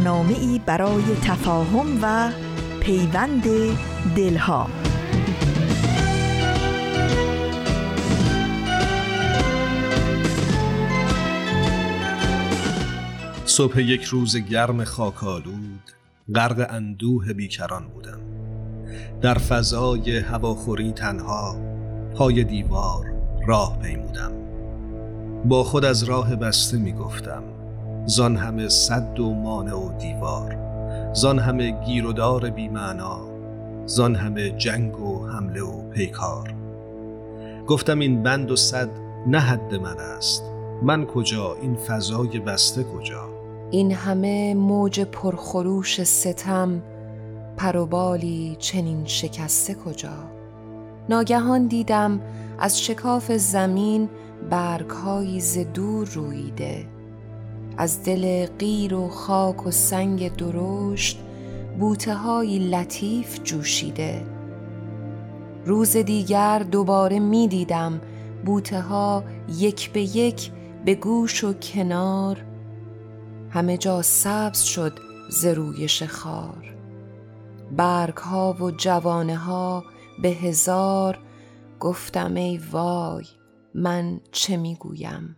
برنامه ای برای تفاهم و پیوند دلها. صبح یک روز گرم خاکالود غرق اندوه بیکران بودم. در فضای هواخوری تنها پای دیوار راه پیمودم. با خود از راه بسته می گفتم زان همه صد و مانع و دیوار زان همه گیر و دار بیمعنا زان همه جنگ و حمله و پیکار. گفتم این بند و صد نه حد من است من کجا این فضای بسته کجا؟ این همه موج پرخروش ستم پروبالی چنین شکسته کجا؟ ناگهان دیدم از شکاف زمین برگهایی ز دور رویده از دل غیر و خاک و سنگ درشت بوته های لطیف جوشیده. روز دیگر دوباره می دیدم بوته ها یک به یک به گوش و کنار. همه جا سبز شد زرویش خار. برگ ها و جوانه ها به هزار. گفتم ای وای من چه می گویم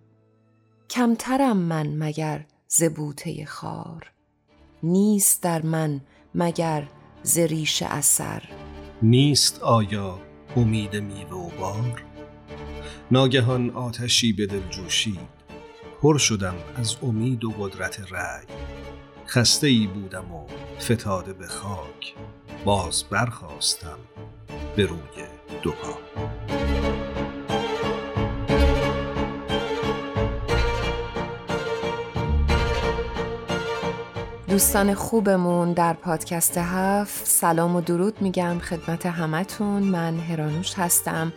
کمترم من مگر زبوته خار؟ نیست در من مگر زریش اثر؟ نیست آیا امید میوه و بار؟ ناگهان آتشی به دل جوشید پر شدم از امید و قدرت رأی. خسته ای بودم و فتاده به خاک باز برخواستم به روی دو دوستان خوبمون در پادکست هفت سلام و درود میگم خدمت همتون. من هرانوش هستم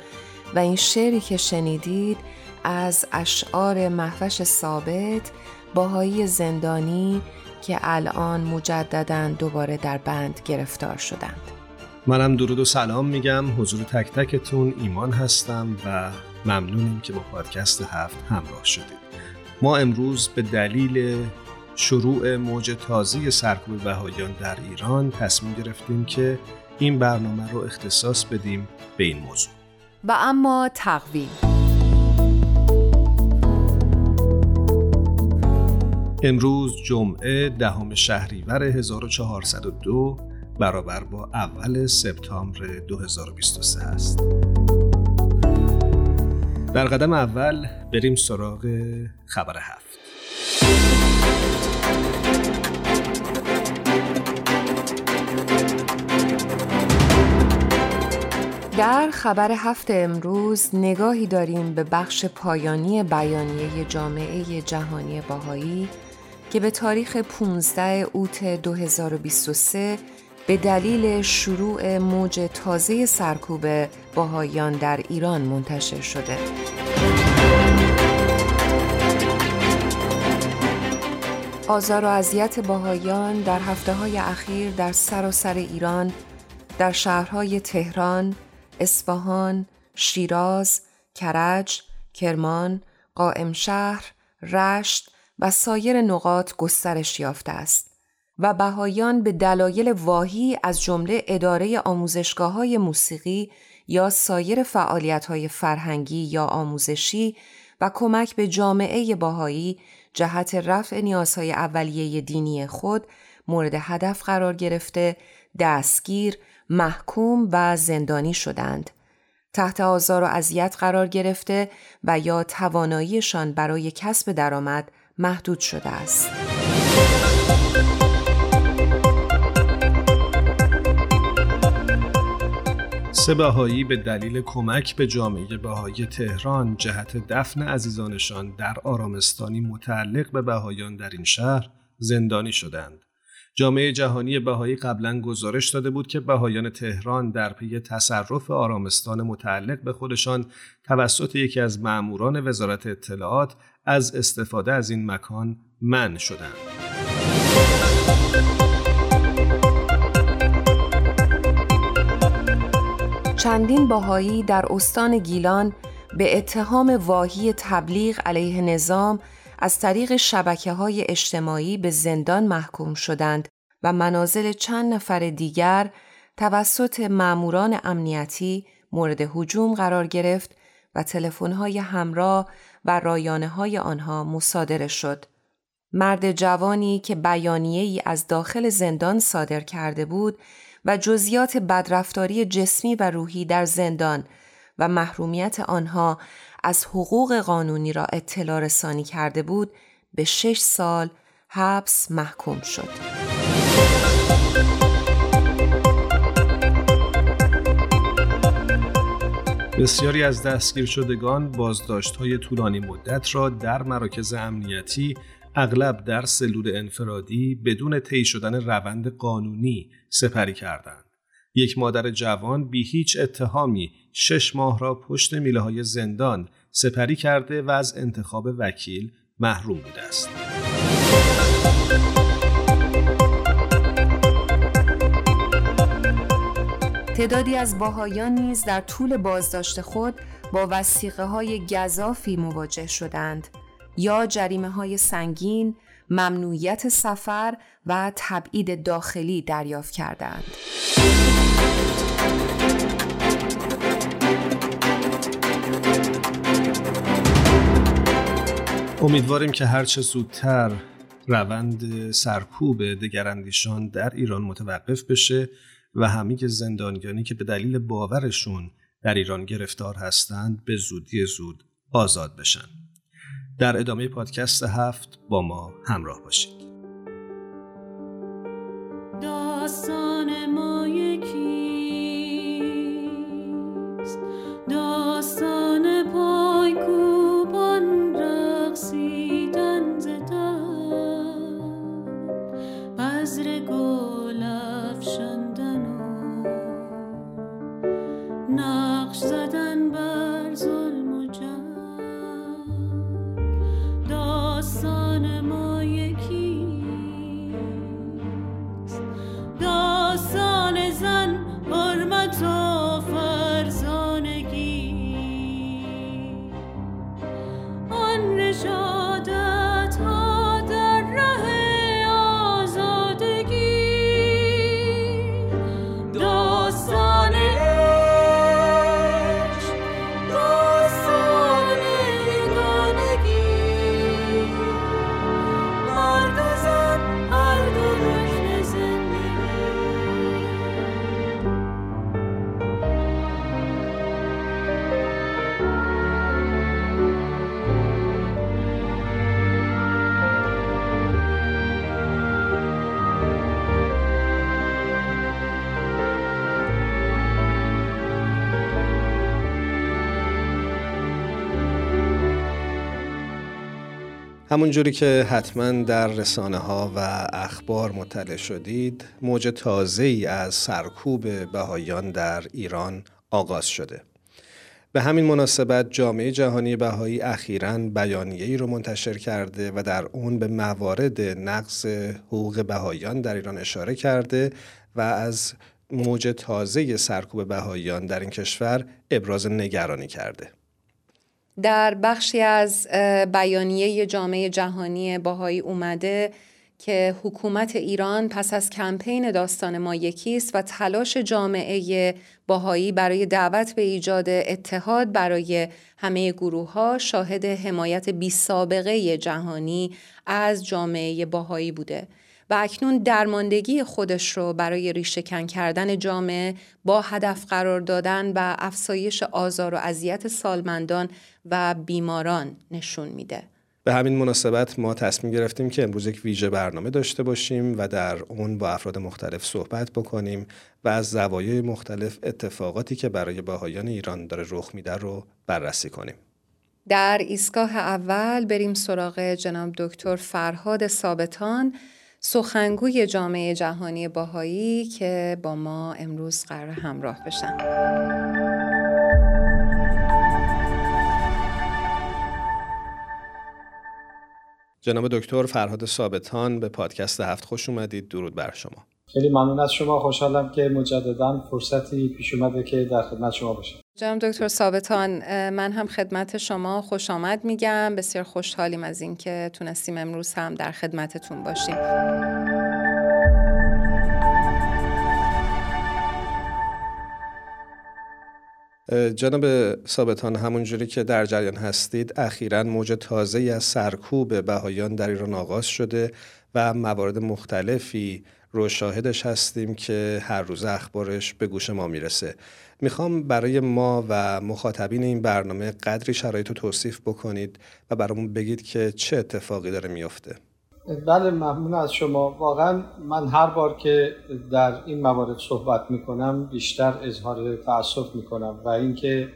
و این شعری که شنیدید از اشعار محوش ثابت باهایی زندانی که الان مجددا دوباره در بند گرفتار شدند. منم درود و سلام میگم. حضور تک تکتون ایمان هستم و ممنونیم که با پادکست هفت همراه شدید. ما امروز به دلیل شروع موج تازه سرکوب بهایان در ایران تصمیم گرفتیم که این برنامه رو اختصاص بدیم به این موضوع و اما تقویم امروز جمعه دهم شهریور 1402 برابر با اول سپتامبر 2023 است. در قدم اول بریم سراغ خبر هفت. در خبر هفته امروز نگاهی داریم به بخش پایانی بیانیه جامعه جهانی باهایی که به تاریخ 15 اوت 2023 به دلیل شروع موج تازه سرکوب باهایان در ایران منتشر شده. آزار و اذیت باهایان در هفته های اخیر در سراسر ایران در شهرهای تهران، اصفهان، شیراز، کرج، کرمان، قائم شهر، رشت و سایر نقاط گسترش یافته است و بهایان به دلایل واهی از جمله اداره آموزشگاه های موسیقی یا سایر فعالیت های فرهنگی یا آموزشی و کمک به جامعه باهایی جهت رفع نیازهای اولیه دینی خود مورد هدف قرار گرفته دستگیر محکوم و زندانی شدند. تحت آزار و اذیت قرار گرفته و یا تواناییشان برای کسب درآمد محدود شده است. سه به دلیل کمک به جامعه بهایی تهران جهت دفن عزیزانشان در آرامستانی متعلق به بهایان در این شهر زندانی شدند. جامعه جهانی بهایی قبلا گزارش داده بود که بهایان تهران در پی تصرف آرامستان متعلق به خودشان توسط یکی از ماموران وزارت اطلاعات از استفاده از این مکان من شدند. چندین باهایی در استان گیلان به اتهام واهی تبلیغ علیه نظام از طریق شبکه های اجتماعی به زندان محکوم شدند و منازل چند نفر دیگر توسط ماموران امنیتی مورد هجوم قرار گرفت و های همراه و رایانه های آنها مصادره شد. مرد جوانی که بیانیه ای از داخل زندان صادر کرده بود و جزیات بدرفتاری جسمی و روحی در زندان و محرومیت آنها از حقوق قانونی را اطلاع رسانی کرده بود به شش سال حبس محکوم شد. بسیاری از دستگیر شدگان بازداشت های طولانی مدت را در مراکز امنیتی اغلب در سلول انفرادی بدون طی شدن روند قانونی سپری کردند. یک مادر جوان بی هیچ اتهامی شش ماه را پشت میله های زندان سپری کرده و از انتخاب وکیل محروم بوده است. تعدادی از باهایان نیز در طول بازداشت خود با وسیقه های گذافی مواجه شدند یا جریمه های سنگین، ممنوعیت سفر و تبعید داخلی دریافت کردند. امیدواریم که هرچه زودتر روند سرکوب دگراندیشان در ایران متوقف بشه و همه زندانیانی که به دلیل باورشون در ایران گرفتار هستند به زودی زود آزاد بشن. در ادامه پادکست هفت با ما همراه باشید. همونجوری که حتما در رسانه ها و اخبار مطلع شدید موج تازه ای از سرکوب بهایان در ایران آغاز شده. به همین مناسبت جامعه جهانی بهایی اخیرا بیانیه ای رو منتشر کرده و در اون به موارد نقض حقوق بهایان در ایران اشاره کرده و از موج تازه سرکوب بهایان در این کشور ابراز نگرانی کرده. در بخشی از بیانیه جامعه جهانی باهایی اومده که حکومت ایران پس از کمپین داستان ما یکیست و تلاش جامعه باهایی برای دعوت به ایجاد اتحاد برای همه گروه ها شاهد حمایت بی سابقه جهانی از جامعه باهایی بوده. و اکنون درماندگی خودش رو برای ریشهکن کردن جامعه با هدف قرار دادن و افزایش آزار و اذیت سالمندان و بیماران نشون میده. به همین مناسبت ما تصمیم گرفتیم که امروز یک ویژه برنامه داشته باشیم و در اون با افراد مختلف صحبت بکنیم و از زوایای مختلف اتفاقاتی که برای باهایان ایران داره رخ میده رو بررسی کنیم. در ایستگاه اول بریم سراغ جناب دکتر فرهاد ثابتان سخنگوی جامعه جهانی باهایی که با ما امروز قرار همراه بشن. جناب دکتر فرهاد ثابتان به پادکست هفت خوش اومدید درود بر شما خیلی ممنون از شما. خوشحالم که مجددا فرصتی پیش اومده که در خدمت شما باشم. جناب دکتر ثابتان من هم خدمت شما خوش آمد میگم. بسیار خوشحالیم از اینکه تونستیم امروز هم در خدمتتون باشیم. جناب ثابتان همونجوری که در جریان هستید اخیرا موج تازه از سرکوب بهایان در ایران آغاز شده و موارد مختلفی رو شاهدش هستیم که هر روز اخبارش به گوش ما می‌رسه. می‌خوام برای ما و مخاطبین این برنامه قدری شرایط رو توصیف بکنید و برامون بگید که چه اتفاقی داره میافته بله ممنون از شما. واقعا من هر بار که در این موارد صحبت می‌کنم بیشتر اظهار تاسف می‌کنم و اینکه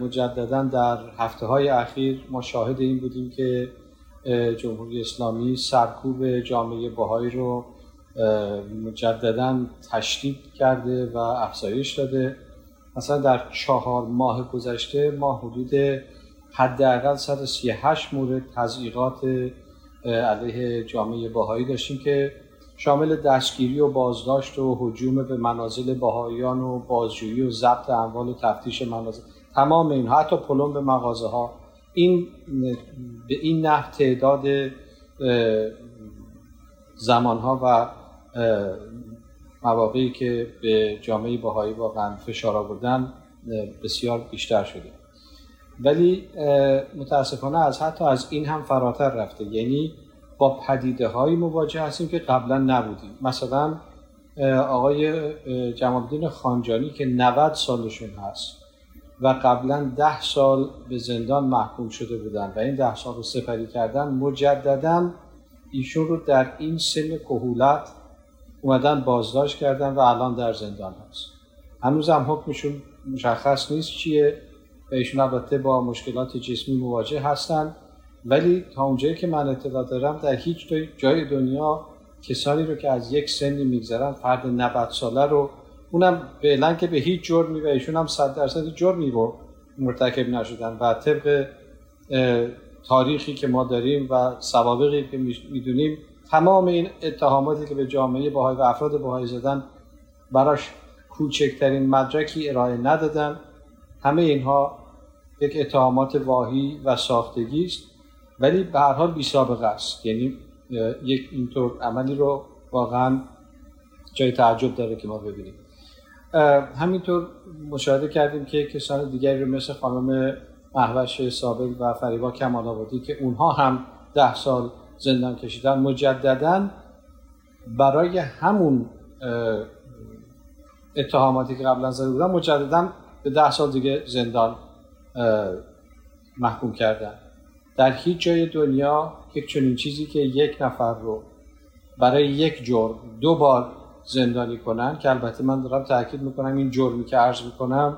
مجددا در هفته های اخیر ما شاهد این بودیم که جمهوری اسلامی سرکوب جامعه باهایی رو مجددا تشدید کرده و افزایش داده. مثلا در چهار ماه گذشته ما حدود حداقل 138 مورد تضییقات علیه جامعه باهایی داشتیم که شامل دستگیری و بازداشت و حجوم به منازل باهاییان و بازجویی و ضبط اموال و تفتیش منازل تمام این حتی پلم به مغازه ها این به این نحو تعداد زمان ها و مواقعی که به جامعه باهایی واقعا فشار آوردن بسیار بیشتر شده. ولی متاسفانه از حتی از این هم فراتر رفته. یعنی با پدیده های مواجه هستیم که قبلا نبودیم. مثلا آقای جمال خانجانی که 90 سالشون هست و قبلا ده سال به زندان محکوم شده بودن و این ده سال رو سپری کردن مجددا ایشون رو در این سن کهولت اومدن بازداشت کردن و الان در زندان هست. هنوز هم حکمشون مشخص نیست چیه. ایشون البته با مشکلات جسمی مواجه هستند ولی تا اونجایی که من اطلاع دارم در هیچ جای دنیا کسانی رو که از یک سنی میگذرن فرد 90 ساله رو اونم فعلا که به هیچ جرمی و ایشون هم 100 درصد جرمی رو مرتکب نشدن و طبق تاریخی که ما داریم و سوابقی که می‌دونیم تمام این اتهاماتی که به جامعه باهای و افراد باهای زدن براش کوچکترین مدرکی ارائه ندادن. همه اینها یک اتهامات واهی و ساختگی است. ولی به هر حال بی سابقه است. یعنی یک اینطور عملی رو واقعا جای تعجب داره که ما ببینیم. همینطور مشاهده کردیم که کسان دیگری رو مثل خانم محوش سابق و فریبا کمال آبادی که اونها هم ده سال زندان کشیدن مجددا برای همون اتهاماتی که قبلا زده بودن مجددا به ده سال دیگه زندان محکوم کردن. در هیچ جای دنیا یک چنین چیزی که یک نفر رو برای یک جرم دو بار زندانی کنن که البته من دارم تاکید می‌کنم این جرمی که عرض می‌کنم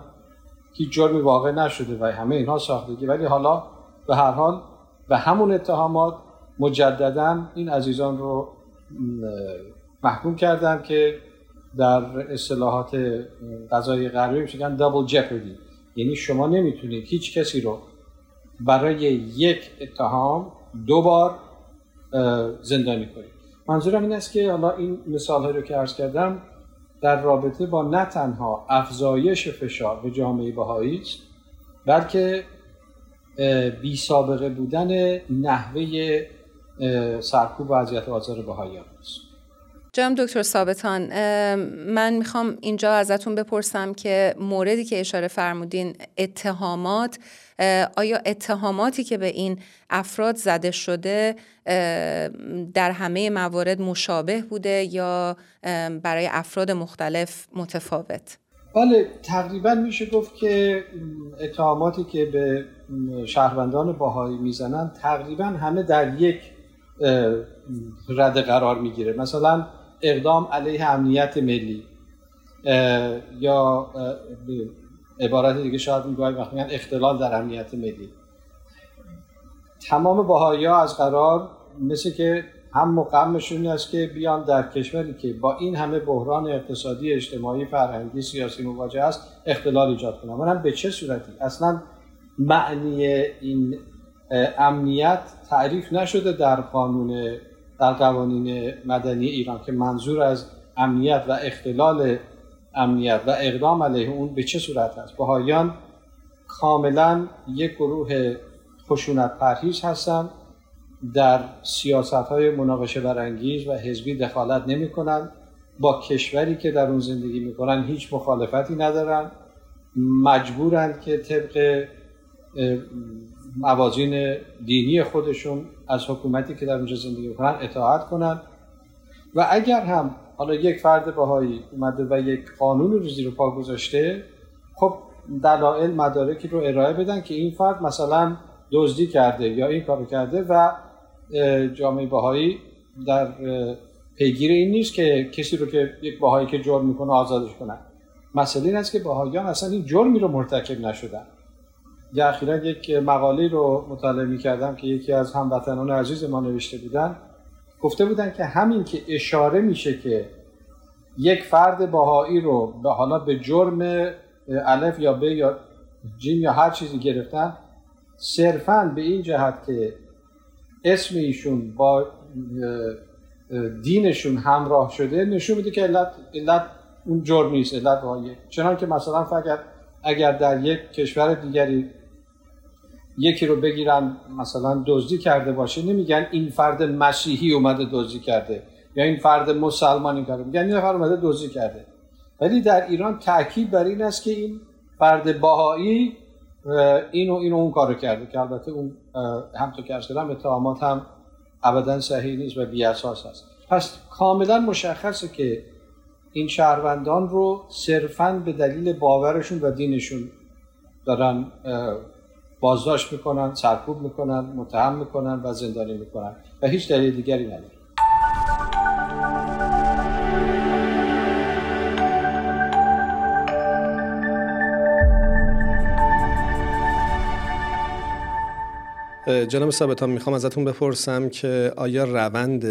هیچ جرمی واقع نشده و همه اینها ساختگی ولی حالا به هر حال به همون اتهامات مجددا این عزیزان رو محکوم کردن که در اصطلاحات غذای غربی میگن دابل جپردی یعنی شما نمی‌تونید هیچ کسی رو برای یک اتهام دو بار زندانی کنید. منظورم این است که حالا این مثال رو که عرض کردم در رابطه با نه تنها افزایش فشار به جامعه بهایی بلکه بی سابقه بودن نحوه سرکوب و اذیت آزار بهاییان است جناب دکتر ثابتان من می‌خوام اینجا ازتون بپرسم که موردی که اشاره فرمودین اتهامات آیا اتهاماتی که به این افراد زده شده در همه موارد مشابه بوده یا برای افراد مختلف متفاوت؟ بله تقریبا میشه گفت که اتهاماتی که به شهروندان باهایی می‌زنن تقریبا همه در یک رد قرار می‌گیره. مثلا اقدام علیه امنیت ملی یا عبارت دیگه شاید می‌گوید وقتی میگن اختلال در امنیت ملی. تمام باهایی ها از قرار مثل که هم مقامشون است که بیان در کشوری که با این همه بحران اقتصادی اجتماعی فرهنگی سیاسی مواجه است اختلال ایجاد کنن. من به چه صورتی؟ اصلا معنی این امنیت تعریف نشده در قانون در قوانین مدنی ایران که منظور از امنیت و اختلال امنیت و اقدام علیه اون به چه صورت است بهایان کاملا یک گروه خشونت پرهیز هستند در سیاست های مناقشه برانگیز و حزبی دخالت نمی کنند با کشوری که در اون زندگی می‌کنن هیچ مخالفتی ندارن. مجبورند که طبق موازین دینی خودشون از حکومتی که در اونجا زندگی می‌کنن اطاعت کنند و اگر هم حالا یک فرد باهایی اومده و یک قانون رو زیر پا گذاشته خب دلایل مدارکی رو ارائه بدن که این فرد مثلا دزدی کرده یا این کارو کرده و جامعه باهایی در پیگیر این نیست که کسی رو که یک باهایی که جرم می‌کنه آزادش کنن. مسئله این است که باهایان اصلا این جرمی رو مرتکب نشدن. یا اخیرا یک مقاله رو مطالعه می‌کردم که یکی از هموطنان عزیز ما نوشته بودن. گفته بودن که همین که اشاره میشه که یک فرد باهایی رو به حالا به جرم الف یا ب یا جیم یا هر چیزی گرفتن صرفا به این جهت که اسم ایشون با دینشون همراه شده نشون میده که علت, علت اون جرم نیست علت باهاییه چنان که مثلا فقط اگر در یک کشور دیگری یکی رو بگیرن مثلا دزدی کرده باشه نمیگن این فرد مسیحی اومده دزدی کرده یا این فرد مسلمانی کرده میگن این نفر اومده دزدی کرده. ولی در ایران تاکید بر این است که این فرد باهایی اینو اینو اون کارو کرده که البته اون همطور که ارز اتهامات هم ابدا صحیح نیست و بی اساس است. پس کاملا مشخصه که این شهروندان رو صرفا به دلیل باورشون و دینشون دارن بازداشت می‌کنن سرکوب می‌کنن متهم می‌کنن و زندانی می‌کنن. و هیچ دلیل دیگری نداره. جناب ثابتان می‌خوام ازتون بپرسم که آیا روند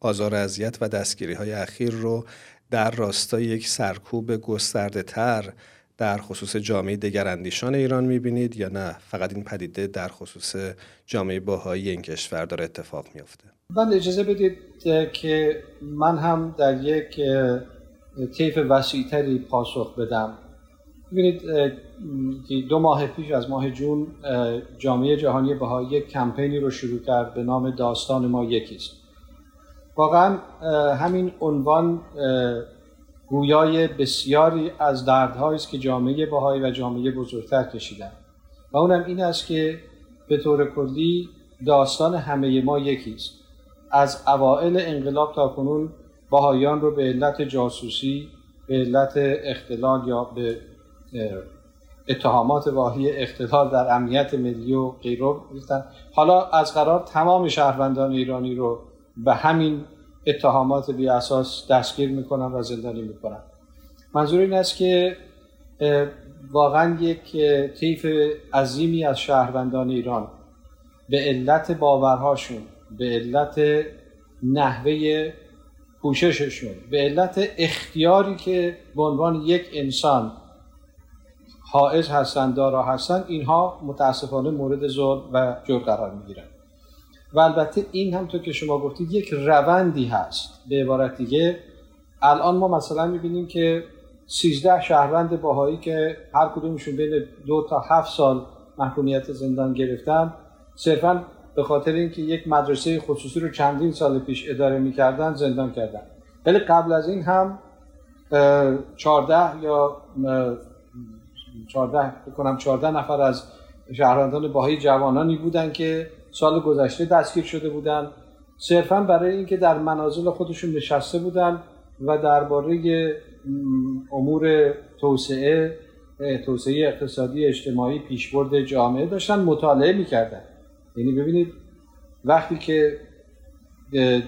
آزار اذیت و دستگیری های اخیر رو در راستای یک سرکوب گسترده تر در خصوص جامعه دگراندیشان ایران می‌بینید یا نه؟ فقط این پدیده در خصوص جامعه باهایی این کشور داره اتفاق میافته. بله اجازه بدید که من هم در یک طیف وسیعتری پاسخ بدم. ببینید دو ماه پیش از ماه جون جامعه جهانی بهایی یک کمپینی رو شروع کرد به نام داستان ما یکیست. واقعا همین عنوان گویای بسیاری از دردهایی است که جامعه بهایی و جامعه بزرگتر کشیدن. و اونم این است که به طور کلی داستان همه ما یکیست از اوائل انقلاب تا کنون بهاییان رو به علت جاسوسی به علت اختلال یا به اتهامات واهی اختلال در امنیت ملی و غیره حالا از قرار تمام شهروندان ایرانی رو به همین اتهامات بی اساس دستگیر می‌کنن و زندانی می‌کنن. منظور این است که واقعا یک طیف عظیمی از شهروندان ایران به علت باورهاشون به علت نحوه پوشششون به علت اختیاری که به عنوان یک انسان حائز هستند دارا هستند اینها متاسفانه مورد ظلم و جور قرار می‌گیرن. و البته این هم تو که شما گفتید یک روندی هست. به عبارت دیگه الان ما مثلا می‌بینیم که 13 شهروند باهایی که هر کدومشون بین دو تا هفت سال محکومیت زندان گرفتن صرفا به خاطر اینکه یک مدرسه خصوصی رو چندین سال پیش اداره می‌کردن زندان کردن. ولی قبل از این هم 14 یا 14 بکنم 14 نفر از شهروندان باهایی جوانانی بودن که سال گذشته دستگیر شده بودن. صرفا برای اینکه در منازل خودشون نشسته بودن و درباره امور توسعه توسعه اقتصادی اجتماعی پیشبرد جامعه داشتن مطالعه می‌کردن. یعنی ببینید وقتی که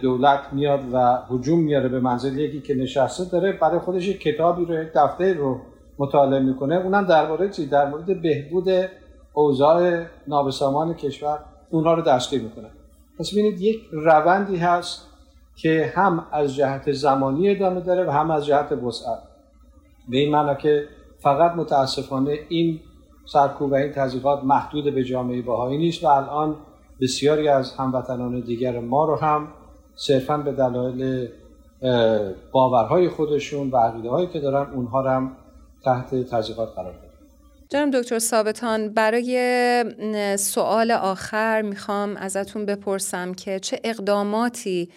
دولت میاد و حجوم میاره به منزل یکی که نشسته داره برای خودش یک کتابی رو یک دفتر رو مطالعه می‌کنه. اونم درباره چی؟ در مورد بهبود اوضاع نابسامان کشور. اونها رو دستگیر می‌کنه. پس ببینید یک روندی هست که هم از جهت زمانی ادامه داره و هم از جهت وسعت. به این معنا که فقط متاسفانه این سرکوب و این تضییقات محدود به جامعه باهایی نیست و الان بسیاری از هموطنان دیگر ما رو هم صرفا به دلایل باورهای خودشون و عقیده هایی که دارن اونها رو هم تحت تضییقات قرار جناب دکتر ثابتان برای سوال آخر می‌خوام ازتون بپرسم که چه اقداماتی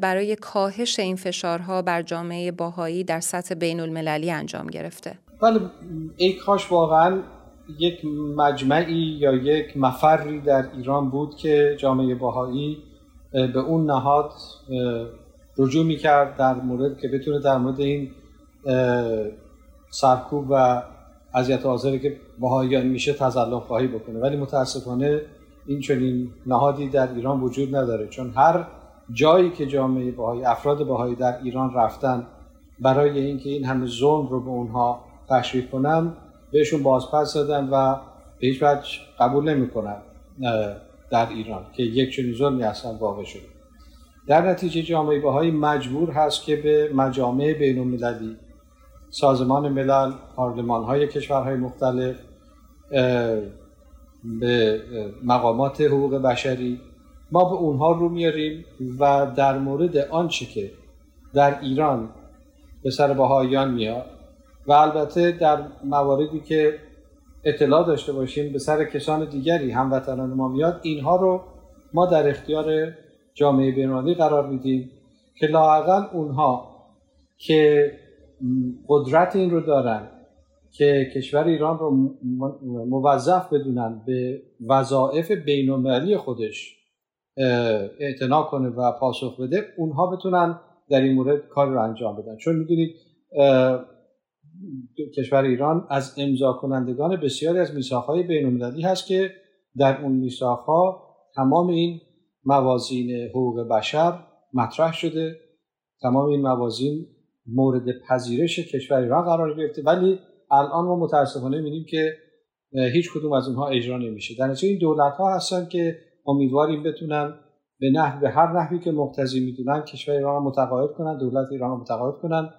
برای کاهش این فشارها بر جامعه باهایی در سطح بین المللی انجام گرفته؟ بله ای کاش واقعا یک مجمعی یا یک مفری در ایران بود که جامعه باهایی به اون نهاد رجوع می‌کرد در مورد که بتونه در مورد این سرکوب و اذیت آزاری که باهاییان میشه تزلف خواهی بکنه. ولی متاسفانه این چنین نهادی در ایران وجود نداره. چون هر جایی که جامعه باهایی افراد باهایی در ایران رفتن برای اینکه این همه ظلم رو به اونها تشریح کنن بهشون بازپس دادن و به هیچ وجه قبول نمی‌کنن در ایران که یک چنین ظلمی اصلا واقع شده. در نتیجه جامعه باهایی مجبور هست که به مجامع بین المللی سازمان ملل پارلمان های کشورهای مختلف به مقامات حقوق بشری ما به اونها رو میاریم و در مورد آنچه که در ایران به سر بهاییان میاد و البته در مواردی که اطلاع داشته باشیم به سر کسان دیگری هموطنان ما میاد اینها رو ما در اختیار جامعه بینالمللی قرار میدیم که لاقل اونها که قدرت این رو دارن که کشور ایران رو موظف بدونن به وظایف بین خودش اعتنا کنه و پاسخ بده اونها بتونن در این مورد کار رو انجام بدن. چون می‌دونید کشور ایران از امضا کنندگان بسیاری از میثاقهای بین هست که در اون میثاقها تمام این موازین حقوق بشر مطرح شده. تمام این موازین مورد پذیرش کشور ایران قرار گرفته. ولی الان ما متاسفانه می‌بینیم که هیچ کدوم از اونها اجرا نمیشه. در نتیجه این دولت ها هستن که امیدواریم بتونن به نحو به هر نحوی که مقتضی می‌دونن کشور ایران متقاعد کنن دولت ایران متقاعد کنن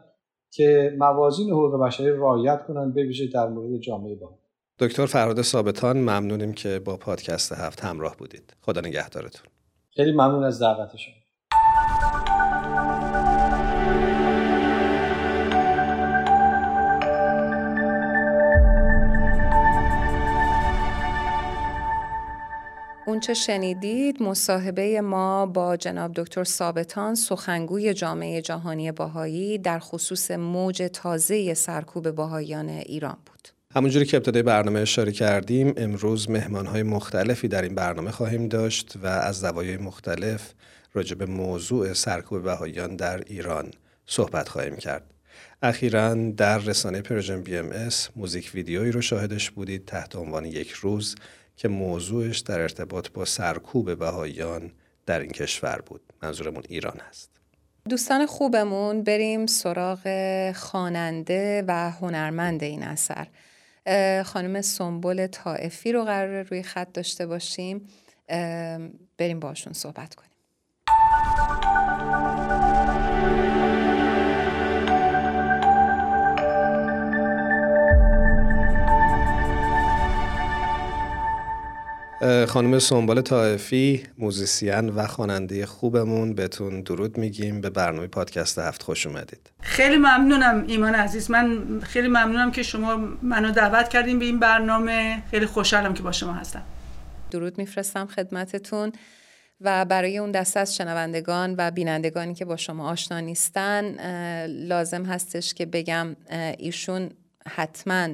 که موازین حقوق بشری رعایت کنن به در مورد جامعه با دکتر فرهاد ثابتان ممنونیم که با پادکست هفت همراه بودید. خدا نگهدارتون. خیلی ممنون از دعوتشون. اونچه شنیدید مصاحبه ما با جناب دکتر ثابتان سخنگوی جامعه جهانی باهایی در خصوص موج تازه سرکوب باهایان ایران بود. همونجوری که ابتدای برنامه اشاره کردیم امروز مهمانهای مختلفی در این برنامه خواهیم داشت و از زوایای مختلف راجع به موضوع سرکوب بهاییان در ایران صحبت خواهیم کرد. اخیرا در رسانه Persian BMS موزیک ویدیویی رو شاهدش بودید تحت عنوان یک روز که موضوعش در ارتباط با سرکوب بهاییان در این کشور بود. منظورمون ایران هست. دوستان خوبمون بریم سراغ خواننده و هنرمند این اثر. خانم سنبل طائفی رو قراره روی خط داشته باشیم. بریم باشون صحبت کنیم. خانم سنبال طائفی موزیسین و خواننده خوبمون بهتون درود میگیم. به برنامه پادکست هفت خوش اومدید. خیلی ممنونم ایمان عزیز. من خیلی ممنونم که شما منو دعوت کردیم به این برنامه. خیلی خوشحالم که با شما هستم. درود میفرستم خدمتتون و برای اون دسته از شنوندگان و بینندگانی که با شما آشنا نیستن لازم هستش که بگم ایشون حتما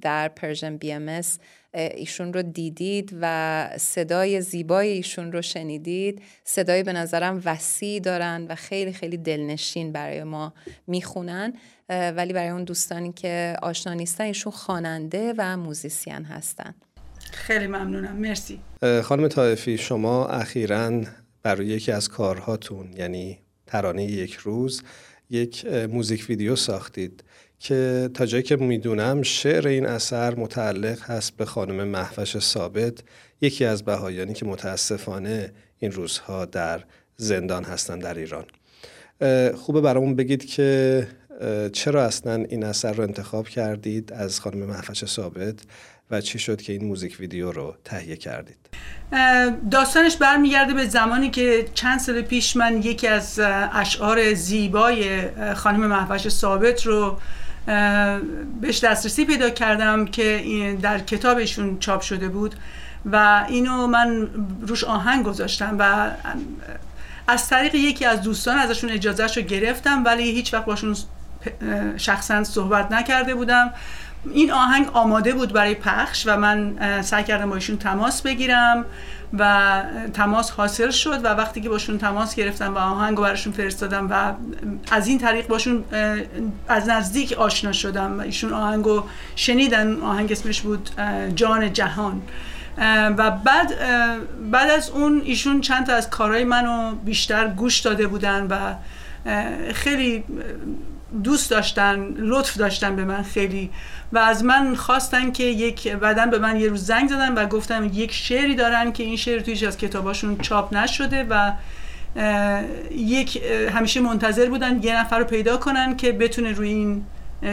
در Persian BMS ایشون رو دیدید و صدای زیبای ایشون رو شنیدید. صدای به نظرم وسیع دارن و خیلی خیلی دلنشین برای ما می‌خونن. ولی برای اون دوستانی که آشنا نیستن ایشون خواننده و موزیسین هستن. خیلی ممنونم. مرسی. خانم طایفی شما اخیرا برای یکی از کارهاتون یعنی ترانه یک روز یک موزیک ویدیو ساختید. که تا جایی که می‌دونم شعر این اثر متعلق هست به خانم محوش ثابت یکی از بهایانی که متاسفانه این روزها در زندان هستند در ایران. خوبه برامون بگید که چرا اصلا این اثر رو انتخاب کردید از خانم محفش ثابت و چی شد که این موزیک ویدیو رو تهیه کردید؟ داستانش برمیگرده به زمانی که چند سال پیش من یکی از اشعار زیبای خانم محوش ثابت رو بهش دسترسی پیدا کردم که در کتابشون چاپ شده بود و اینو من روش آهنگ گذاشتم و از طریق یکی از دوستان ازشون اجازهش رو گرفتم ولی هیچ وقت باشون شخصا صحبت نکرده بودم. این آهنگ آماده بود برای پخش و من سعی کردم با ایشون تماس بگیرم. و تماس حاصل شد و وقتی که باشون تماس گرفتم و آهنگ براشون فرستادم و از این طریق باشون از نزدیک آشنا شدم و ایشون آهنگ رو شنیدن آهنگ اسمش بود جان جهان. و بعد بعد از اون ایشون چند تا از کارهای منو بیشتر گوش داده بودن و خیلی دوست داشتن لطف داشتن به من خیلی و از من خواستن که یک بعدن به من یه روز زنگ زدن و گفتم یک شعری دارن که این شعر تویش از کتاباشون چاپ نشده و یک همیشه منتظر بودن یه نفر رو پیدا کنن که بتونه روی این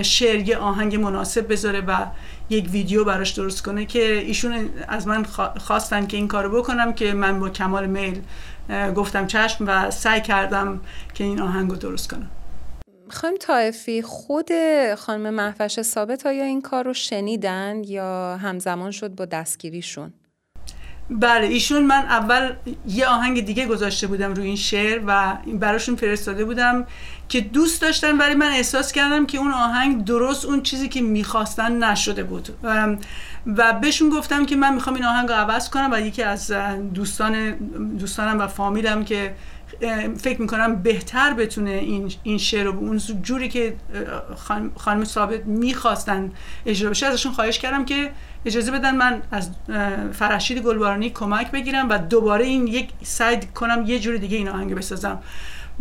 شعر یه آهنگ مناسب بذاره و یک ویدیو براش درست کنه که ایشون از من خواستن که این کارو بکنم که من با کمال میل گفتم چشم و سعی کردم که این آهنگ رو درست کنم. خانم طایفی خود خانم محفش ثابت آیا این کار رو شنیدن یا همزمان شد با دستگیریشون؟ بله ایشون من اول یه آهنگ دیگه گذاشته بودم روی این شعر و براشون فرستاده بودم که دوست داشتن ولی من احساس کردم که اون آهنگ درست اون چیزی که می‌خواستن نشده بود و بهشون گفتم که من می‌خوام این آهنگ رو عوض کنم و یکی از دوستان دوستانم و فامیلم که فکر می‌کنم بهتر بتونه این, این شعر رو اون جوری که خانم ثابت می‌خواستن اجرا بشه ازشون خواهش کردم که اجازه بدن من از فرشید گلبارانی کمک بگیرم و دوباره این یک سعی کنم یه جوری دیگه این آهنگ بسازم.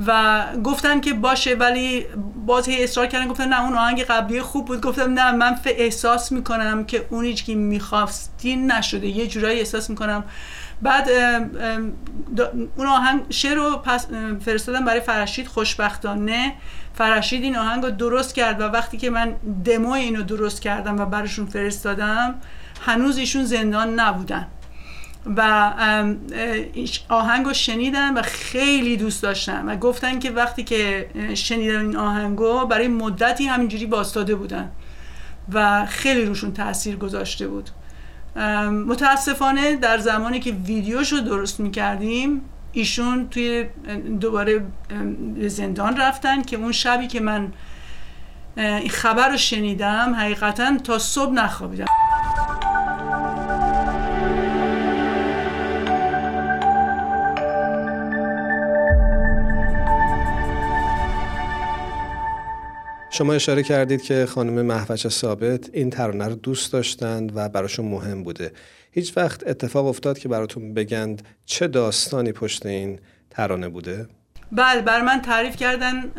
و گفتن که باشه ولی باز هی اصرار کردن گفتن نه اون آهنگ قبلی خوب بود. گفتم نه من احساس می‌کنم که اونی که می‌خواستین نشده. یه جورایی احساس می‌کنم بعد اون آهنگ شعر رو پس فرستادم برای فرشید خوشبختانه. فرشید این آهنگ رو درست کرد و وقتی که من دمو اینو درست کردم و براشون فرستادم هنوز ایشون زندان نبودن. و آهنگ رو شنیدن و خیلی دوست داشتن و گفتن که وقتی که شنیدن این آهنگو برای مدتی همینجوری باستاده بودن و خیلی روشون تاثیر گذاشته بود. متاسفانه در زمانی که ویدیوش رو درست می‌کردیم ایشون توی دوباره زندان رفتن که اون شبی که من این خبر رو شنیدم حقیقتا تا صبح نخوابیدم. شما اشاره کردید که خانم محوچ ثابت این ترانه رو دوست داشتند و براشون مهم بوده هیچ وقت اتفاق افتاد که براتون بگند چه داستانی پشت این ترانه بوده؟ بله بر من تعریف کردن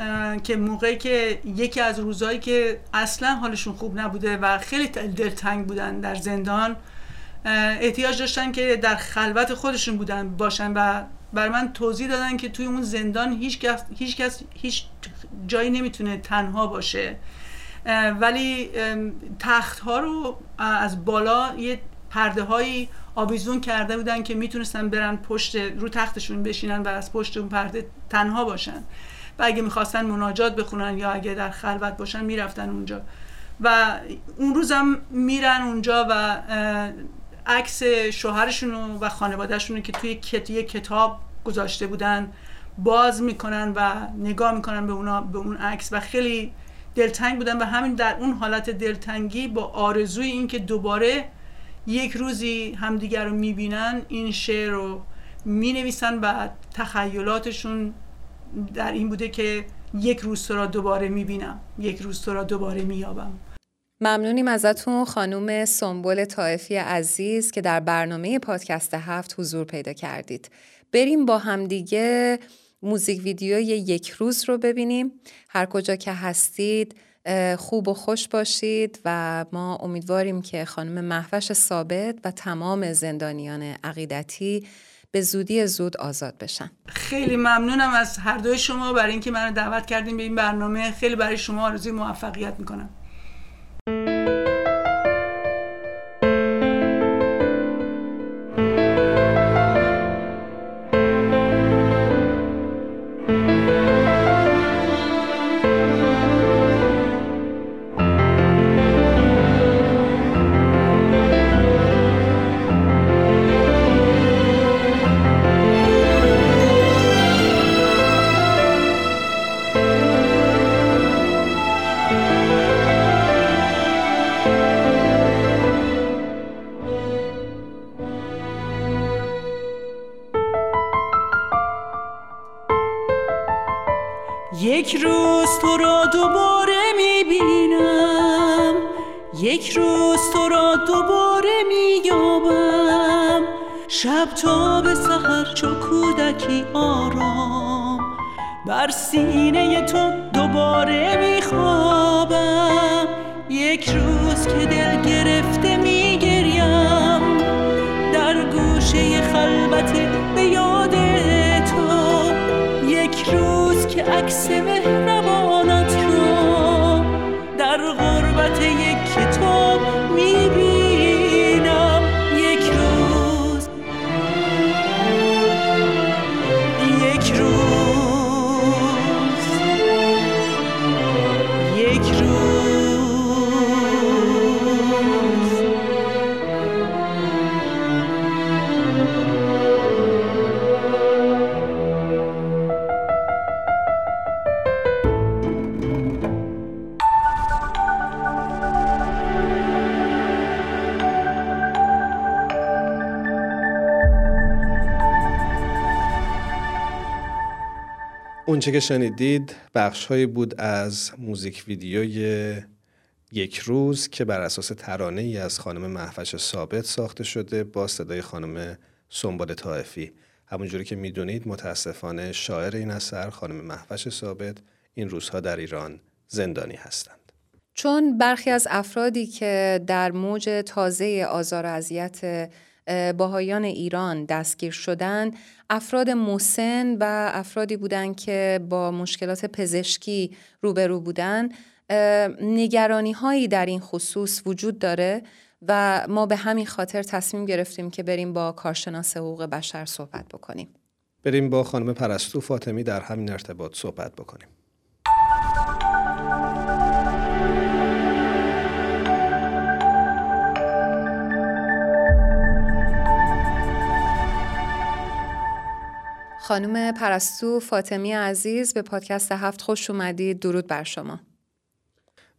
که موقعی که یکی از روزهایی که اصلا حالشون خوب نبوده و خیلی دلتنگ بودن در زندان احتیاج داشتن که در خلوت خودشون بودن باشن و بر من توضیح دادن که توی اون زندان هیچ کس هیچ, کس هیچ جایی نمی‌تونه تنها باشه. ولی تخت ها رو از بالا یه پرده هایی آویزون کرده بودن که می‌تونستن برن پشت رو تختشون بشینن و از پشت اون پرده تنها باشن. و اگه می‌خواستن مناجات بخونن یا اگه در خلوت باشن می‌رفتن اونجا. و اون روزم میرن اونجا و عکس شوهرشون و خانوادهشون که توی یک کتاب گذاشته بودن باز می‌کنن و نگاه می‌کنن به اونا به اون عکس و خیلی دلتنگ بودن و همین در اون حالت دلتنگی با آرزوی اینکه دوباره یک روزی همدیگر رو می‌بینن این شعر رو می‌نویسن و تخیلاتشون در این بوده که یک روز تو را دوباره می‌بینم یک روز تو را دوباره مییابم. ممنونیم ازتون خانوم سنبول طائفی عزیز که در برنامه پادکست هفت حضور پیدا کردید. بریم با همدیگه موزیک ویدیوی یک روز رو ببینیم. هر کجا که هستید خوب و خوش باشید و ما امیدواریم که خانم محوش ثابت و تمام زندانیان عقیدتی به زودی زود آزاد بشن. خیلی ممنونم از هر دوی شما برای اینکه منو دعوت کردیم به این برنامه. خیلی برای شما آرزوی موفقیت می‌کنم. مییابم شب تا به سحر چو کودکی آرام. بر سینه تو دوباره میخوابم. یک روز که دل گرفته میگریم. در گوشه خلوت به یاد تو. یک روز که عکس مهربانت اونچه که شنیدید بخشهایی بود از موزیک ویدیوی یک روز که بر اساس ترانه ای از خانم محوش ثابت ساخته شده با صدای خانم سنبال طائفی. همونجوری که می‌دونید متاسفانه شاعر این اثر خانم محوش ثابت این روزها در ایران زندانی هستند. چون برخی از افرادی که در موج تازه آزار و اذیت باهایان ایران دستگیر شدن افراد مسن و افرادی بودند که با مشکلات پزشکی روبرو بودن نگرانی هایی در این خصوص وجود داره و ما به همین خاطر تصمیم گرفتیم که بریم با کارشناس حقوق بشر صحبت بکنیم. بریم با خانم پرستو فاطمی در همین ارتباط صحبت بکنیم. خانم پرستو فاطمی عزیز به پادکست هفت خوش اومدید درود بر شما.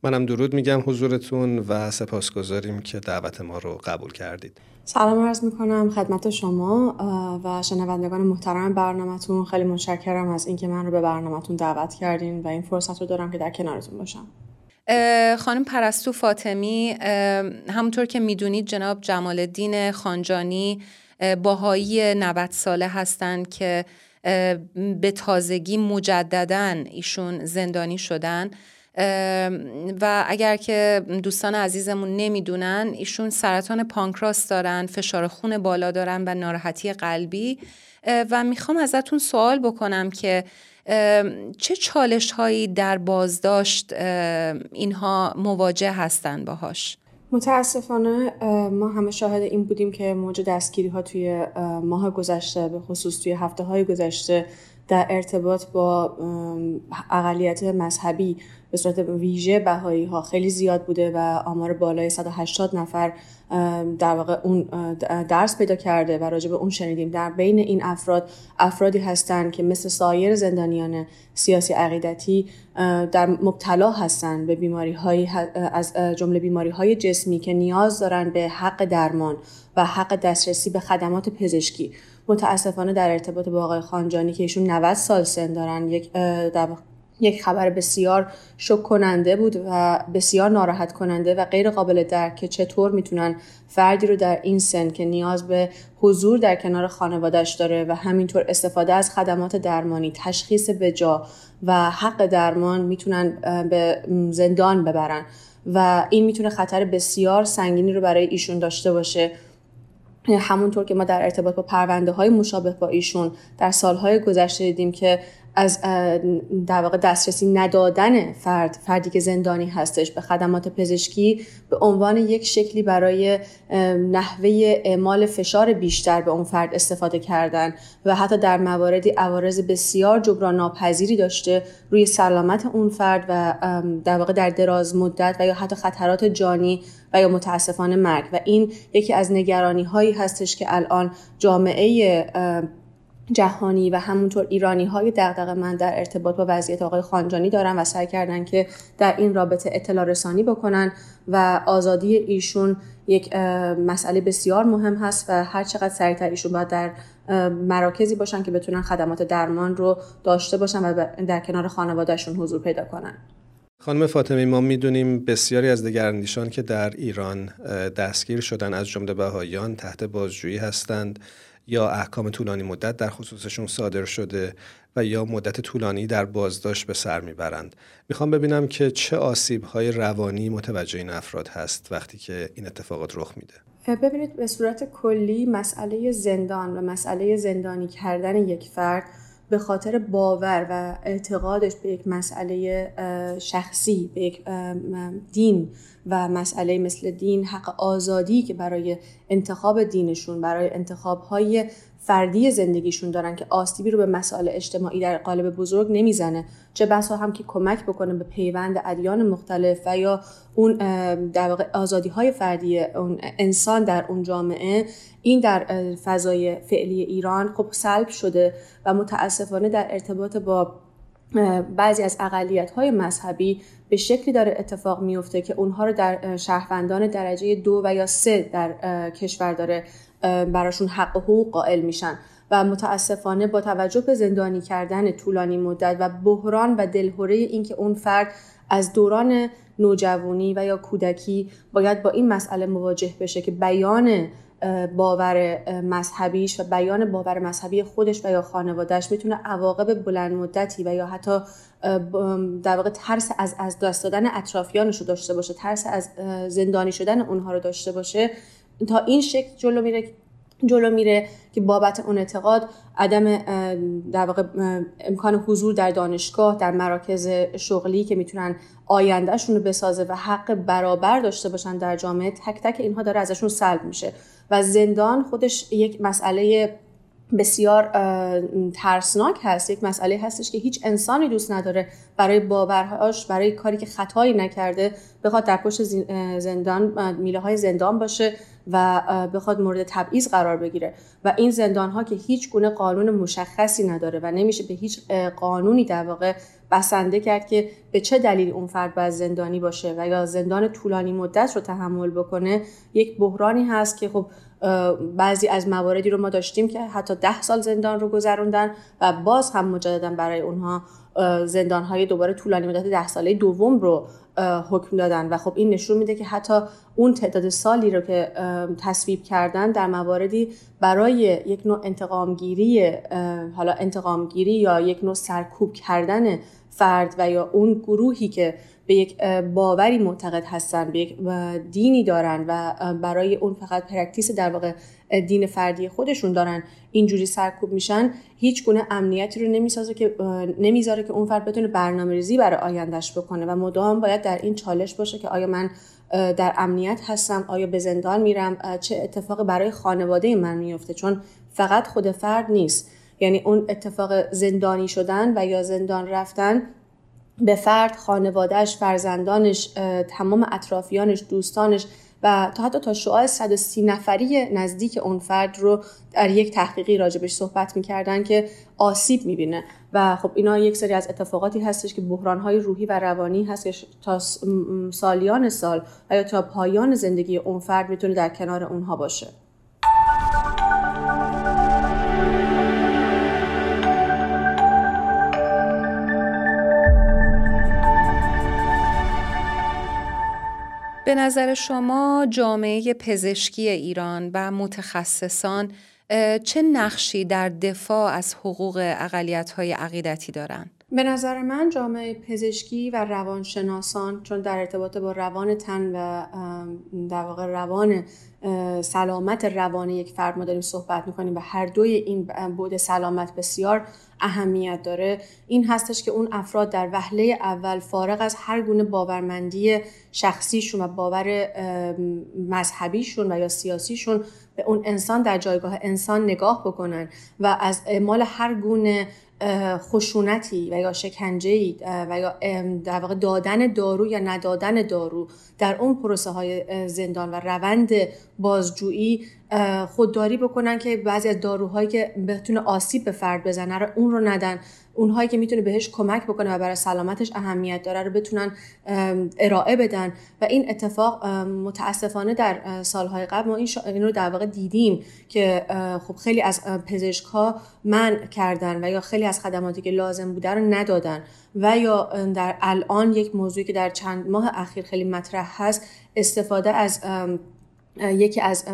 منم درود میگم حضورتون و سپاسگزاریم که دعوت ما رو قبول کردید. سلام عرض می‌کنم خدمت شما و شنوندگان محترم برنامهتون. خیلی متشکرم از اینکه من رو به برنامهتون دعوت کردین و این فرصت رو دارم که در کنارتون باشم. خانم پرستو فاطمی همونطور که می‌دونید جناب جمال الدین خانجانی باهایی 90 ساله هستند که به تازگی مجددا ایشون زندانی شدن و اگر که دوستان عزیزمون نمی‌دونن ایشون سرطان پانکراس دارن فشار خون بالا دارن و ناراحتی قلبی و می‌خوام ازتون سوال بکنم که چه چالش هایی در بازداشت اینها مواجه هستن باهاش؟ متاسفانه ما همه شاهد این بودیم که موج دستگیری ها توی ماه گذشته به خصوص توی هفته های گذشته در ارتباط با اقلیت مذهبی به صورت ویژه بهایی ها خیلی زیاد بوده و آمار بالای 180 نفر در واقع اون درس پیدا کرده و راجع به اون شنیدیم. در بین این افراد افرادی هستند که مثل سایر زندانیان سیاسی عقیدتی در مبتلا هستند به بیماری های از جمله بیماری های جسمی که نیاز دارن به حق درمان و حق دسترسی به خدمات پزشکی. متاسفانه در ارتباط با آقای خانجانی که ایشون 90 سال سن دارن یک در یک خبر بسیار شک کننده بود و بسیار ناراحت کننده و غیر قابل درک که چطور می‌تونن فردی رو در این سن که نیاز به حضور در کنار خانوادهش داره و همینطور استفاده از خدمات درمانی تشخیص بجا و حق درمان می‌تونن به زندان ببرن و این می‌تونه خطر بسیار سنگینی رو برای ایشون داشته باشه. همونطور که ما در ارتباط با پرونده های مشابه با ایشون در سالهای گذشته دیدیم که از در واقع دسترسی ندادن فرد فردی که زندانی هستش به خدمات پزشکی به عنوان یک شکلی برای نحوه اعمال فشار بیشتر به اون فرد استفاده کردن و حتی در مواردی عوارض بسیار جبران ناپذیری داشته روی سلامت اون فرد و در واقع در دراز مدت و یا حتی خطرات جانی و یا متاسفانه مرگ. و این یکی از نگرانی هایی هستش که الان جامعه جهانی و همونطور ایرانی های دقدقه من در ارتباط با وضعیت آقای خانجانی دارن و سعی کردن که در این رابطه اطلاع رسانی بکنن و آزادی ایشون یک مسئله بسیار مهم هست و هر چقدر سریعتر ایشون باید در مراکزی باشن که بتونن خدمات درمان رو داشته باشن و در کنار خانوادهشون حضور پیدا کنن. خانم فاطمی ما می‌دونیم بسیاری از دگراندیشان که در ایران دستگیر شدن از جمله بهاییان تحت بازجویی هستند. یا احکام طولانی مدت در خصوصشون صادر شده و یا مدت طولانی در بازداشت به سر می‌برند. می‌خوام ببینم که چه آسیب های روانی متوجه این افراد هست وقتی که این اتفاقات رخ میده. ببینید به صورت کلی مسئله زندان و مسئله زندانی کردن یک فرد به خاطر باور و اعتقادش به یک مسئله شخصی به یک دین و مسئله مثل دین حق آزادی که برای انتخاب دینشون برای انتخاب های فردی زندگیشون دارن که آسیبی رو به مسائل اجتماعی در قالب بزرگ نمی‌زنه. چه بسا هم که کمک بکنه به پیوند ادیان مختلف و یا اون در واقع آزادی های فردی اون انسان در اون جامعه این در فضای فعلی ایران خب سلب شده و متاسفانه در ارتباط با بعضی از اقلیت های مذهبی به شکلی داره اتفاق میفته که اونها رو در شهروندان درجه دو و یا سه در کشور داره براشون حق و حقوق قائل میشن و متاسفانه با توجه به زندانی کردن طولانی مدت و بحران و دلهوره اینکه اون فرد از دوران نوجوانی و یا کودکی باید با این مسئله مواجه بشه که بیان باور مذهبیش و بیان باور مذهبی خودش و یا خانوادهش می‌تونه عواقب بلند مدتی و یا حتی در واقع ترس از از دست دادن اطرافیانش رو داشته باشه ترس از زندانی شدن اونها رو داشته باشه تا این شکل جلو میره جلو میره که بابت اون اعتقاد عدم در واقع امکان حضور در دانشگاه در مراکز شغلی که می‌تونن آیندهشون رو بسازه و حق برابر داشته باشن در جامعه تک تک اینها داره ازشون سلب میشه. و زندان خودش یک مسئله بسیار ترسناک هست. یک مسئله هستش که هیچ انسانی دوست نداره برای باورهاش برای کاری که خطایی نکرده بخواد در پشت زندان میله های زندان باشه و بخواد مورد تبعیض قرار بگیره. و این زندان ها که هیچ گونه قانون مشخصی نداره و نمیشه به هیچ قانونی در واقع بسنده کرد که به چه دلیل اون فرد باید زندانی باشه و یا زندان طولانی مدت رو تحمل بکنه یک بحرانی هست که خب بعضی از مواردی رو ما داشتیم که حتی ده سال زندان رو گذروندن و باز هم مجددا برای اونها زندان های دوباره طولانی مدت ده ساله دوم رو حکم دادن. و خب این نشون میده که حتی اون تعداد سالی رو که تصویب کردن در مواردی برای یک نوع انتقامگیری حالا انتقامگیری یا یک نوع سرکوب کردن فرد و یا اون گروهی که به یک باوری معتقد هستن به یک دینی دارن و برای اون فقط practice در واقع دین فردی خودشون دارن اینجوری سرکوب میشن هیچ گونه امنیتی رو نمی‌سازه که نمی‌ذاره که اون فرد بتونه برنامه ریزی برای آیندهش بکنه و مدام باید در این چالش باشه که آیا من در امنیت هستم آیا به زندان میرم چه اتفاقی برای خانواده من میفته چون فقط خود فرد نیست. یعنی اون اتفاق زندانی شدن و یا زندان رفتن به فرد خانوادهش فرزندانش تمام اطرافیانش دوستانش و تا حتی تا شعاع 130 نفری نزدیک اون فرد رو در یک تحقیقی راجبش صحبت می‌کردن که آسیب می‌بینه. و خب اینا یک سری از اتفاقاتی هستش که بحرانهای روحی و روانی هست که تا سالیان سال یا تا پایان زندگی اون فرد می‌تونه در کنار اونها باشه. نظر شما جامعه پزشکی ایران و متخصصان چه نقشی در دفاع از حقوق اقلیت‌های عقیدتی دارند؟ به نظر من جامعه پزشکی و روانشناسان چون در ارتباط با روان تن و در واقع روان سلامت روان یک فرد ما داریم صحبت می‌کنیم و هر دوی این بود سلامت بسیار اهمیت داره. این هستش که اون افراد در وهله اول فارغ از هر گونه باورمندی شخصیشون و باور مذهبیشون و یا سیاسیشون به اون انسان در جایگاه انسان نگاه بکنن و از اعمال هر گونه خشونتی و یا شکنجه و یا در واقع دادن دارو یا ندادن دارو در اون پروسه های زندان و روند بازجویی خودداری بکنن که بعضی از داروهایی که بتونه آسیب به فرد بزنه رو اون رو ندن. اونهایی که می‌تونه بهش کمک بکنه و برای سلامتش اهمیت داره رو بتونن ارائه بدن. و این اتفاق متاسفانه در سالهای قبل ما این, رو در واقع دیدیم که خب خیلی از پزشک ها من کردن و یا خیلی از خدماتی که لازم بوده رو ندادن. و یا در الان یک موضوعی که در چند ماه اخیر خیلی مطرح هست استفاده از یکی از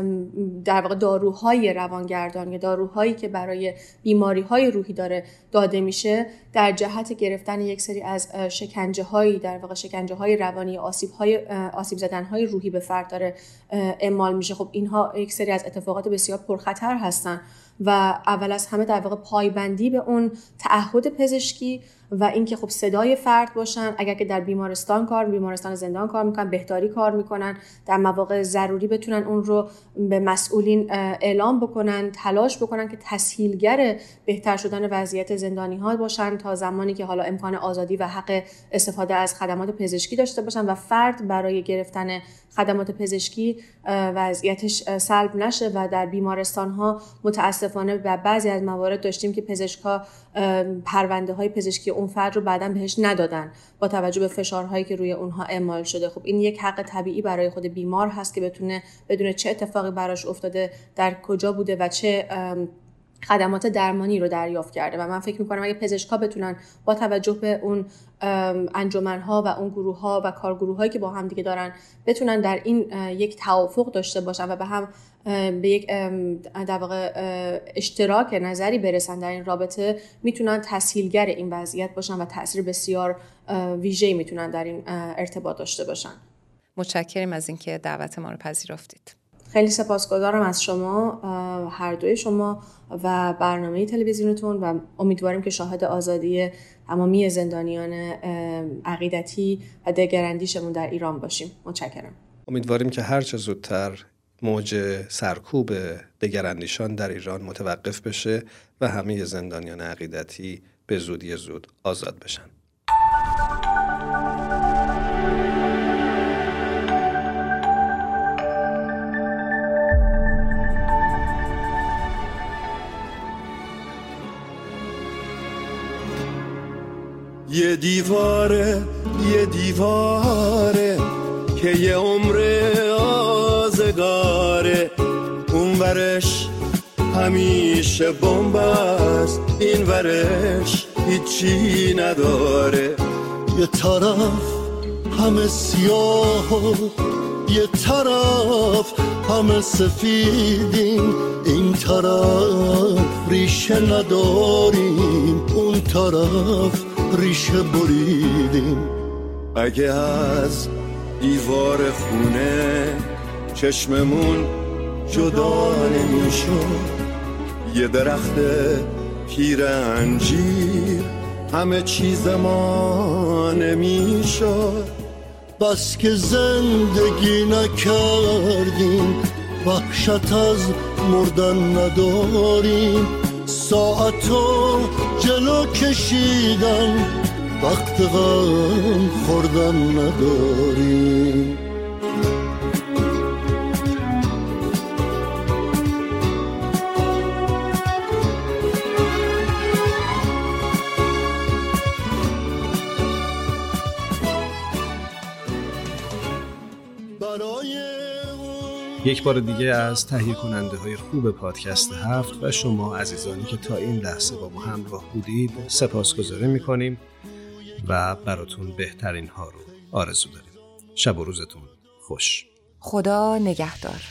در واقع داروهای روانگردان یا داروهایی که برای بیماری های روحی داره داده میشه در جهت گرفتن یک سری از شکنجه هایی در واقع شکنجه های روانی آسیب های آسیب زدن های روحی به فرد داره اعمال میشه. خب اینها یک سری از اتفاقات بسیار پرخطر هستن و اول از همه در واقع پایبندی به اون تعهد پزشکی و اینکه خب صدای فرد باشن اگر که در بیمارستان کار بیمارستان زندان کار می‌کنن بهداری کار می‌کنن در مواقع ضروری بتونن اون رو به مسئولین اعلام بکنن تلاش بکنن که تسهیلگر بهتر شدن وضعیت زندانی ها باشن تا زمانی که حالا امکان آزادی و حق استفاده از خدمات پزشکی داشته باشن و فرد برای گرفتن خدمات پزشکی وضعیتش سلب نشه و در بیمارستان ها متاسفانه و بعضی از موارد داشتیم که پزشکا پرونده های پزشکی اون فرد رو بعدا بهش ندادن با توجه به فشارهایی که روی اونها اعمال شده. خب این یک حق طبیعی برای خود بیمار هست که بتونه بدون چه اتفاقی براش افتاده در کجا بوده و چه خدمات درمانی رو دریافت کرده و من فکر می‌کنم اگه پزشکا بتونن با توجه به اون انجمنها و اون گروه ها و کارگروه هایی که با هم دیگه دارن بتونن در این یک توافق داشته باشن و به هم به یک در واقع اشتراک نظری برسن در این رابطه می‌تونن تسهیلگر این وضعیت باشن و تاثیر بسیار ویژه‌ای می‌تونن در این ارتباط داشته باشن. متشکریم از اینکه دعوت ما رو پذیرفتید. خیلی سپاسگزارم از شما هر دوی شما و برنامه تلویزیونتون و امیدواریم که شاهد آزادی تمامی زندانیان عقیدتی و دگراندیشمون در ایران باشیم. متشکرم. امیدواریم که هر چه زودتر موج سرکوب دگراندیشان در ایران متوقف بشه و همه زندانیان عقیدتی به زودی زود آزاد بشن. یه دیواره یه دیواره که یه عمر آزگاره. اون ورش همیشه بمب است این ورش هیچی نداره. یه طرف همه سیاه یه طرف همه سفیدیم این طرف ریشه نداریم اون طرف ریشه بریدیم. اگه از دیوار خونه چشممون جدا نمی‌شد یه درخت پیر انجیر همه چیز ما نمی‌شد. بس که زندگی نکردیم وحشت از مردن نداریم. ساعتو جلو کشیدن وقت غم خوردن نداریم یک بار دیگه از تهیه کننده های خوب پادکست هفت و شما عزیزانی که تا این لحظه با ما همراه بودید سپاسگزاری می‌کنیم و براتون بهترین ها رو آرزو داریم. شب و روزتون خوش. خدا نگهدار.